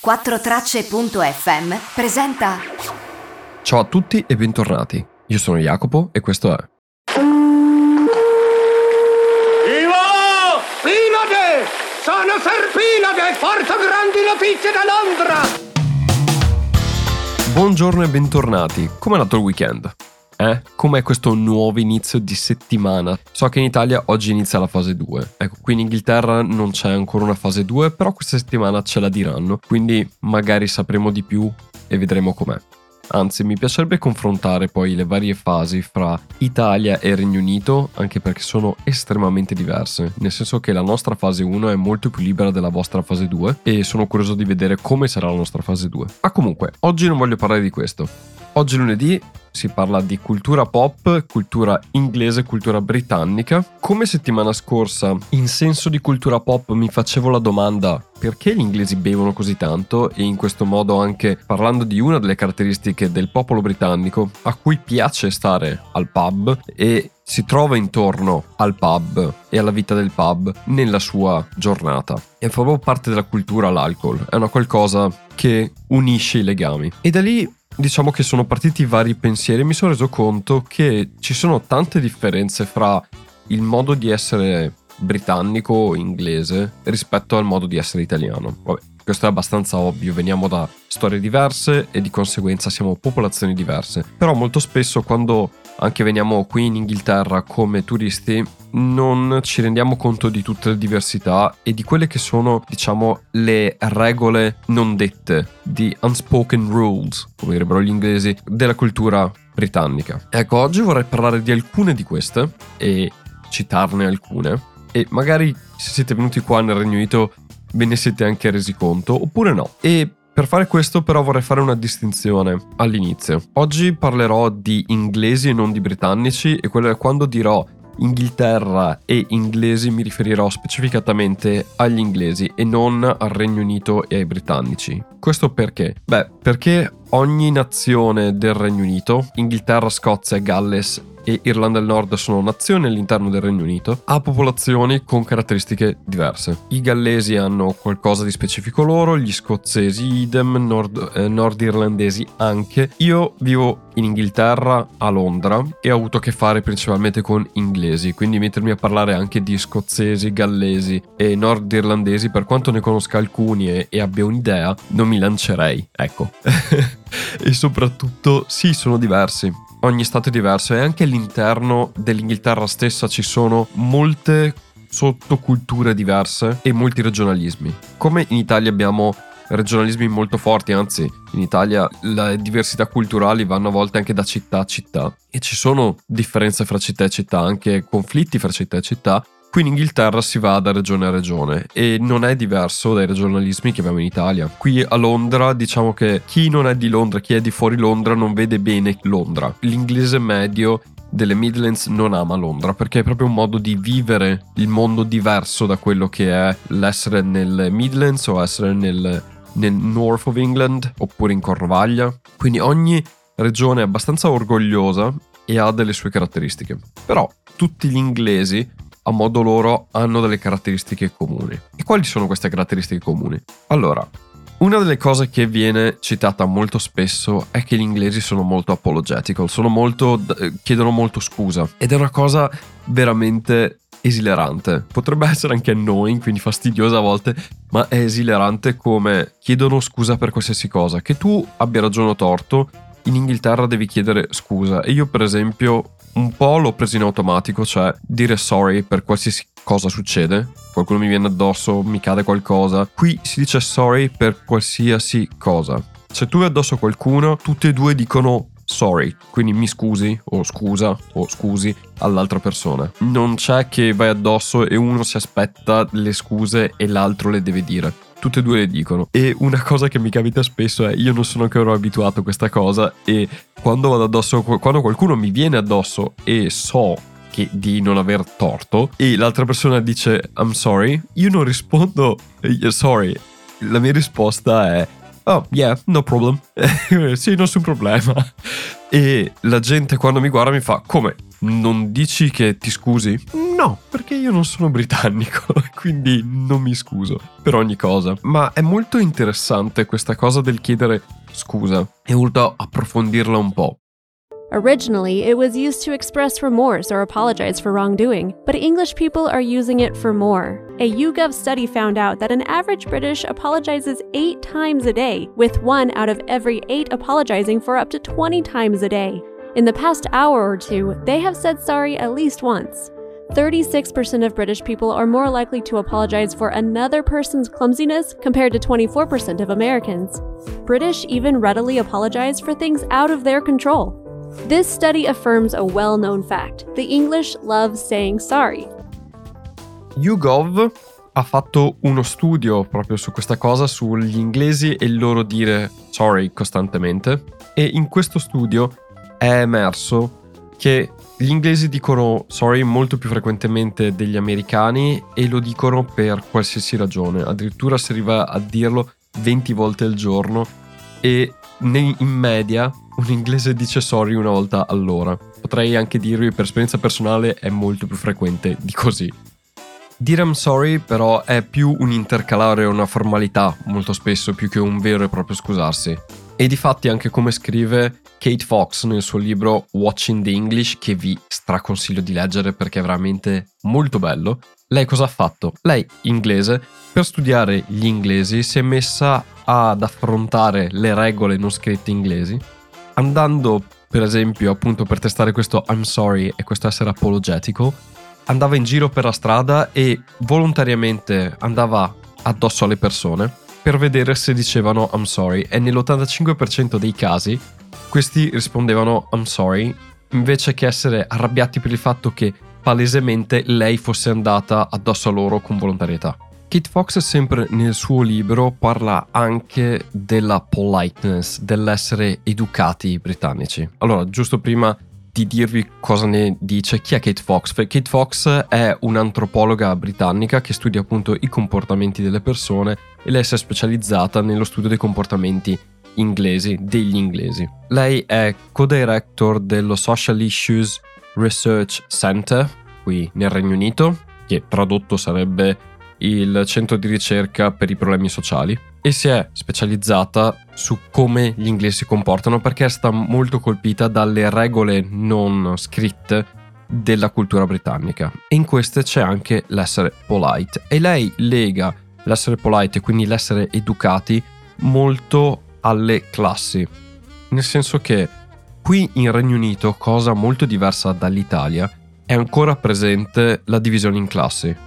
4tracce.fm presenta Ciao a tutti e bentornati. Io sono Jacopo e questo è Ivo! Pinade! Sono Serpinade! Porto grandi notizie da Londra! Buongiorno e bentornati. Come è andato il weekend? Eh? Com'è questo nuovo inizio di settimana? So che in Italia oggi inizia la fase 2. Ecco, qui in Inghilterra non c'è ancora una fase 2, però questa settimana ce la diranno, quindi magari sapremo di più e vedremo com'è. Anzi, mi piacerebbe confrontare poi le varie fasi fra Italia e Regno Unito, anche perché sono estremamente diverse, nel senso che la nostra fase 1 è molto più libera della vostra fase 2 e sono curioso di vedere come sarà la nostra fase 2. Ma comunque, oggi non voglio parlare di questo. Oggi lunedì si parla di cultura pop, cultura inglese, cultura britannica. Come settimana scorsa, in senso di cultura pop, mi facevo la domanda perché gli inglesi bevono così tanto e in questo modo anche parlando di una delle caratteristiche del popolo britannico a cui piace stare al pub e si trova intorno al pub e alla vita del pub nella sua giornata. È proprio parte della cultura l'alcol, è una qualcosa che unisce i legami. E da lì diciamo che sono partiti vari pensieri e mi sono reso conto che ci sono tante differenze fra il modo di essere britannico o inglese rispetto al modo di essere italiano. Vabbè, questo è abbastanza ovvio, veniamo da storie diverse e di conseguenza siamo popolazioni diverse. Però molto spesso quando anche veniamo qui in Inghilterra come turisti non ci rendiamo conto di tutte le diversità e di quelle che sono, diciamo, le regole non dette, di unspoken rules, come direbbero gli inglesi, della cultura britannica. Ecco, oggi vorrei parlare di alcune di queste e citarne alcune e magari se siete venuti qua nel Regno Unito ve ne siete anche resi conto oppure no. E per fare questo però vorrei fare una distinzione all'inizio. Oggi parlerò di inglesi e non di britannici e quando dirò Inghilterra e inglesi mi riferirò specificatamente agli inglesi e non al Regno Unito e ai britannici. Questo perché? Beh, perché ogni nazione del Regno Unito, Inghilterra, Scozia, Galles e Irlanda del Nord sono nazioni all'interno del Regno Unito, ha popolazioni con caratteristiche diverse. I gallesi hanno qualcosa di specifico loro, gli scozzesi idem, nord, eh, nordirlandesi anche. Io vivo in Inghilterra, a Londra, e ho avuto a che fare principalmente con inglesi, quindi mettermi a parlare anche di scozzesi, gallesi e nordirlandesi, per quanto ne conosca alcuni e, e abbia un'idea, non mi lancerei, ecco. e soprattutto, sì, sono diversi ogni stato è diverso e anche all'interno dell'Inghilterra stessa ci sono molte sottoculture diverse e molti regionalismi. Come in Italia abbiamo regionalismi molto forti, anzi in Italia le diversità culturali vanno a volte anche da città a città e ci sono differenze fra città e città, anche conflitti fra città e città Qui in Inghilterra si va da regione a regione e non è diverso dai regionalismi che abbiamo in Italia. Qui a Londra diciamo che chi non è di Londra, chi è di fuori Londra non vede bene Londra. L'inglese medio delle Midlands non ama Londra perché è proprio un modo di vivere il mondo diverso da quello che è l'essere nel Midlands o essere nel, nel North of England oppure in Cornovaglia. Quindi ogni regione è abbastanza orgogliosa e ha delle sue caratteristiche. Però tutti gli inglesi a modo loro hanno delle caratteristiche comuni. E quali sono queste caratteristiche comuni? Allora, una delle cose che viene citata molto spesso è che gli inglesi sono molto apologetical, sono molto, chiedono molto scusa ed è una cosa veramente esilerante. Potrebbe essere anche noi, quindi fastidiosa a volte, ma è esilerante come chiedono scusa per qualsiasi cosa. Che tu abbia ragione o torto, in Inghilterra devi chiedere scusa. E io, per esempio, un po' l'ho preso in automatico, cioè dire sorry per qualsiasi cosa succede. Qualcuno mi viene addosso, mi cade qualcosa. Qui si dice sorry per qualsiasi cosa. Se tu hai addosso qualcuno, tutti e due dicono sorry, quindi mi scusi o scusa o scusi all'altra persona. Non c'è che vai addosso e uno si aspetta le scuse e l'altro le deve dire tutte e due le dicono. E una cosa che mi capita spesso è io non sono ancora abituato a questa cosa e quando vado addosso, quando qualcuno mi viene addosso e so che di non aver torto e l'altra persona dice I'm sorry, io non rispondo sorry. La mia risposta è Oh, yeah, no problem. sì, nessun problema. E la gente quando mi guarda mi fa come? non dici che ti scusi? No, perché io non sono britannico, quindi non mi scuso per ogni cosa. Ma è molto interessante questa cosa del chiedere scusa e voluto approfondirla un po'. Originally, it was used to express remorse or apologize for wrongdoing, but English people are using it for more. A YouGov study found out that an average British apologizes eight times a day, with one out of every eight apologizing for up to 20 times a day. In the past hour or two, they have said sorry at least once. 36% of British people are more likely to apologize for another person's clumsiness compared to 24% of Americans. British even readily apologize for things out of their control. This study affirms a well known fact the English love saying sorry. YouGov ha fatto uno studio proprio su questa cosa, sugli inglesi e il loro dire sorry costantemente. E in questo studio è emerso che gli inglesi dicono sorry molto più frequentemente degli americani e lo dicono per qualsiasi ragione. Addirittura si arriva a dirlo 20 volte al giorno e in media un inglese dice sorry una volta all'ora. Potrei anche dirvi per esperienza personale è molto più frequente di così. Dire I'm sorry però è più un intercalare una formalità molto spesso più che un vero e proprio scusarsi. E di fatti anche come scrive Kate Fox nel suo libro Watching the English che vi straconsiglio di leggere perché è veramente molto bello. Lei cosa ha fatto? Lei, inglese, per studiare gli inglesi si è messa ad affrontare le regole non scritte inglesi andando per esempio appunto per testare questo I'm sorry e questo essere apologetico, andava in giro per la strada e volontariamente andava addosso alle persone per vedere se dicevano I'm sorry e nell'85% dei casi questi rispondevano I'm sorry invece che essere arrabbiati per il fatto che palesemente lei fosse andata addosso a loro con volontarietà. Kate Fox sempre nel suo libro parla anche della politeness, dell'essere educati britannici. Allora, giusto prima di dirvi cosa ne dice, chi è Kate Fox? Kate Fox è un'antropologa britannica che studia appunto i comportamenti delle persone e lei si è specializzata nello studio dei comportamenti inglesi, degli inglesi. Lei è co-director dello Social Issues Research Center qui nel Regno Unito, che tradotto sarebbe il centro di ricerca per i problemi sociali e si è specializzata su come gli inglesi si comportano perché è stata molto colpita dalle regole non scritte della cultura britannica. E in queste c'è anche l'essere polite. E lei lega l'essere polite quindi l'essere educati molto alle classi. Nel senso che qui in Regno Unito cosa molto diversa dall'Italia è ancora presente la divisione in classi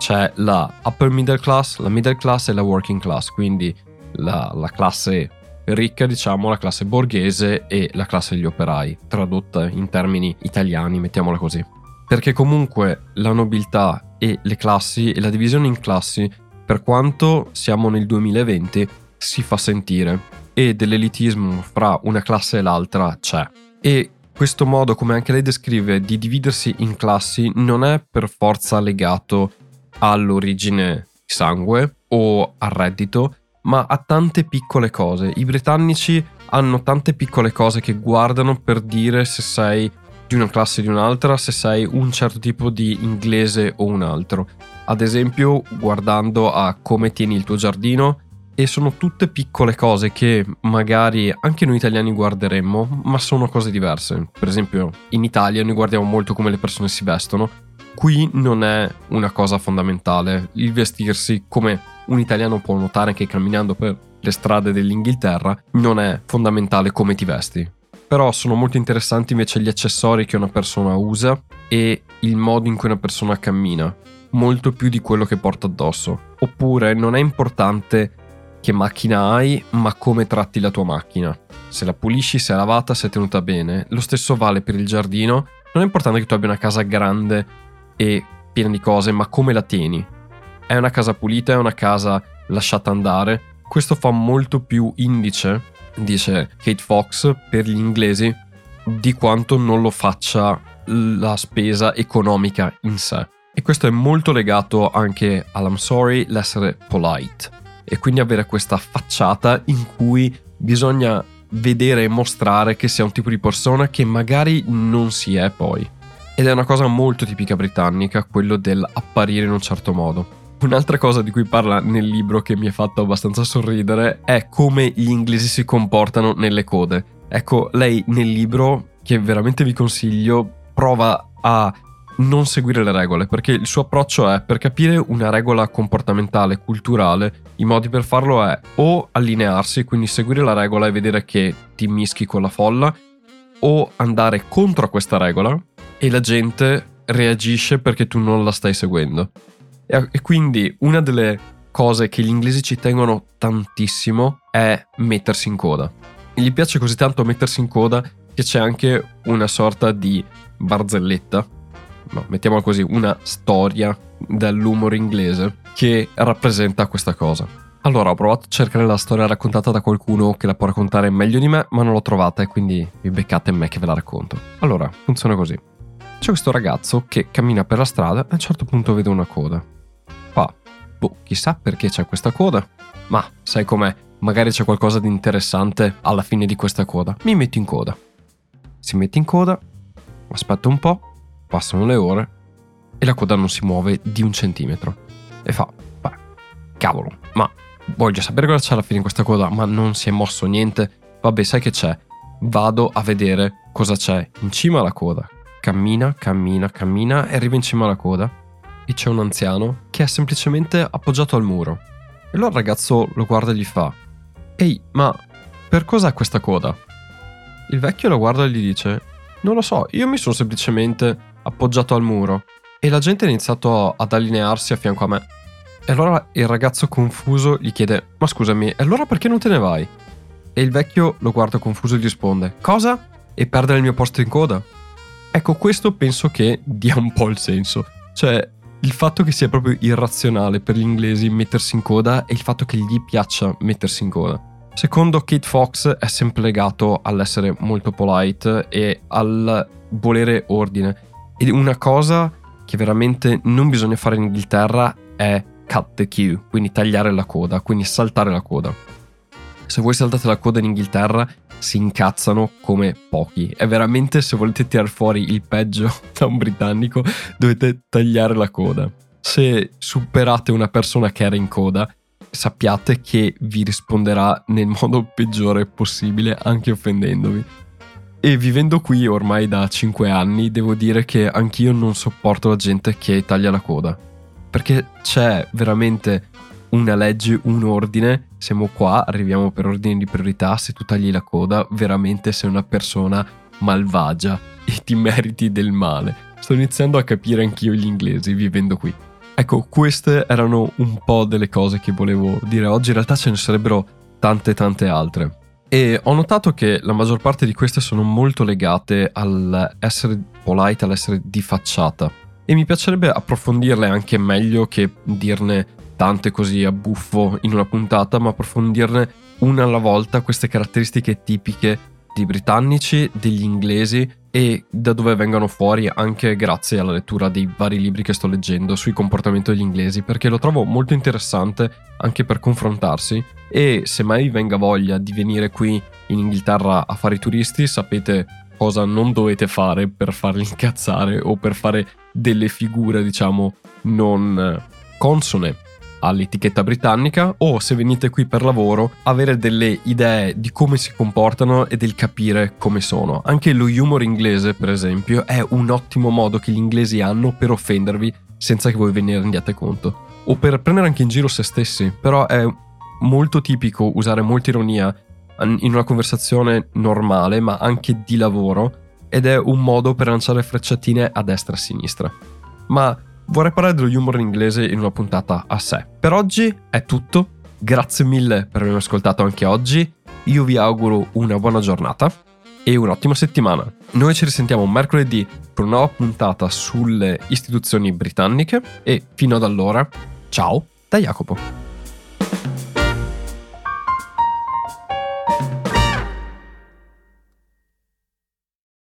c'è la upper middle class, la middle class e la working class, quindi la, la classe ricca, diciamo, la classe borghese e la classe degli operai, tradotta in termini italiani, mettiamola così. Perché comunque la nobiltà e le classi e la divisione in classi, per quanto siamo nel 2020, si fa sentire e dell'elitismo fra una classe e l'altra c'è. E questo modo, come anche lei descrive, di dividersi in classi non è per forza legato all'origine sangue o al reddito, ma a tante piccole cose. I britannici hanno tante piccole cose che guardano per dire se sei di una classe o di un'altra, se sei un certo tipo di inglese o un altro. Ad esempio, guardando a come tieni il tuo giardino, e sono tutte piccole cose che magari anche noi italiani guarderemmo, ma sono cose diverse. Per esempio, in Italia noi guardiamo molto come le persone si vestono, qui non è una cosa fondamentale. Il vestirsi, come un italiano può notare anche camminando per le strade dell'Inghilterra, non è fondamentale come ti vesti. Però sono molto interessanti invece gli accessori che una persona usa e il modo in cui una persona cammina, molto più di quello che porta addosso. Oppure non è importante che macchina hai, ma come tratti la tua macchina. Se la pulisci, se è lavata, se è tenuta bene. Lo stesso vale per il giardino. Non è importante che tu abbia una casa grande e piena di cose, ma come la tieni? È una casa pulita, è una casa lasciata andare? Questo fa molto più indice, dice Kate Fox, per gli inglesi di quanto non lo faccia la spesa economica in sé. E questo è molto legato anche all'M sorry, l'essere polite. E quindi avere questa facciata in cui bisogna vedere e mostrare che si è un tipo di persona che magari non si è poi. Ed è una cosa molto tipica britannica, quello dell'apparire in un certo modo. Un'altra cosa di cui parla nel libro che mi ha fatto abbastanza sorridere è come gli inglesi si comportano nelle code. Ecco, lei nel libro, che veramente vi consiglio, prova a non seguire le regole, perché il suo approccio è per capire una regola comportamentale, culturale, i modi per farlo è o allinearsi, quindi seguire la regola e vedere che ti mischi con la folla, o andare contro questa regola e la gente reagisce perché tu non la stai seguendo. E, e quindi una delle cose che gli inglesi ci tengono tantissimo è mettersi in coda. E gli piace così tanto mettersi in coda che c'è anche una sorta di barzelletta no, mettiamola così, una storia dell'umore inglese che rappresenta questa cosa. Allora, ho provato a cercare la storia raccontata da qualcuno che la può raccontare meglio di me, ma non l'ho trovata e quindi vi beccate me che ve la racconto. Allora, funziona così. C'è questo ragazzo che cammina per la strada e a un certo punto vede una coda. Fa, boh, chissà perché c'è questa coda, ma sai com'è, magari c'è qualcosa di interessante alla fine di questa coda. Mi metto in coda. Si mette in coda, aspetta un po', Passano le ore e la coda non si muove di un centimetro. E fa, beh, cavolo, ma voglio sapere cosa c'è alla fine in questa coda, ma non si è mosso niente. Vabbè, sai che c'è? Vado a vedere cosa c'è in cima alla coda. Cammina, cammina, cammina e arriva in cima alla coda e c'è un anziano che è semplicemente appoggiato al muro. E allora il ragazzo lo guarda e gli fa: Ehi, ma per cos'è questa coda? Il vecchio lo guarda e gli dice: Non lo so, io mi sono semplicemente appoggiato al muro e la gente ha iniziato ad allinearsi a fianco a me. E allora il ragazzo confuso gli chiede: Ma scusami, allora perché non te ne vai? E il vecchio lo guarda confuso e gli risponde: Cosa? E perdere il mio posto in coda? Ecco, questo penso che dia un po' il senso. Cioè, il fatto che sia proprio irrazionale per gli inglesi mettersi in coda e il fatto che gli piaccia mettersi in coda. Secondo Kate Fox è sempre legato all'essere molto polite e al volere ordine ed una cosa che veramente non bisogna fare in Inghilterra è cut the queue, quindi tagliare la coda, quindi saltare la coda. Se voi saltate la coda in Inghilterra si incazzano come pochi. È veramente se volete tirare fuori il peggio da un britannico dovete tagliare la coda. Se superate una persona che era in coda, sappiate che vi risponderà nel modo peggiore possibile, anche offendendovi. E vivendo qui ormai da 5 anni, devo dire che anch'io non sopporto la gente che taglia la coda. Perché c'è veramente una legge, un ordine. Siamo qua, arriviamo per ordine di priorità. Se tu tagli la coda, veramente sei una persona malvagia e ti meriti del male. Sto iniziando a capire anch'io gli inglesi vivendo qui. Ecco, queste erano un po' delle cose che volevo dire oggi. In realtà ce ne sarebbero tante tante altre. E ho notato che la maggior parte di queste sono molto legate all'essere polite, all'essere di facciata. E mi piacerebbe approfondirle anche meglio che dirne tante così a buffo in una puntata, ma approfondirne una alla volta queste caratteristiche tipiche dei britannici, degli inglesi e da dove vengono fuori anche grazie alla lettura dei vari libri che sto leggendo sui comportamenti degli inglesi perché lo trovo molto interessante anche per confrontarsi. E se mai venga voglia di venire qui in Inghilterra a fare i turisti sapete cosa non dovete fare per farli incazzare o per fare delle figure diciamo non consone all'etichetta britannica o se venite qui per lavoro avere delle idee di come si comportano e del capire come sono. Anche lo humor inglese, per esempio, è un ottimo modo che gli inglesi hanno per offendervi senza che voi ve ne rendiate conto. O per prendere anche in giro se stessi, però è molto tipico usare molta ironia in una conversazione normale, ma anche di lavoro, ed è un modo per lanciare frecciatine a destra e a sinistra. Ma vorrei parlare dello humor in inglese in una puntata a sé. Per oggi è tutto, grazie mille per avermi ascoltato anche oggi, io vi auguro una buona giornata e un'ottima settimana. Noi ci risentiamo mercoledì per una nuova puntata sulle istituzioni britanniche e fino ad allora, ciao da Jacopo.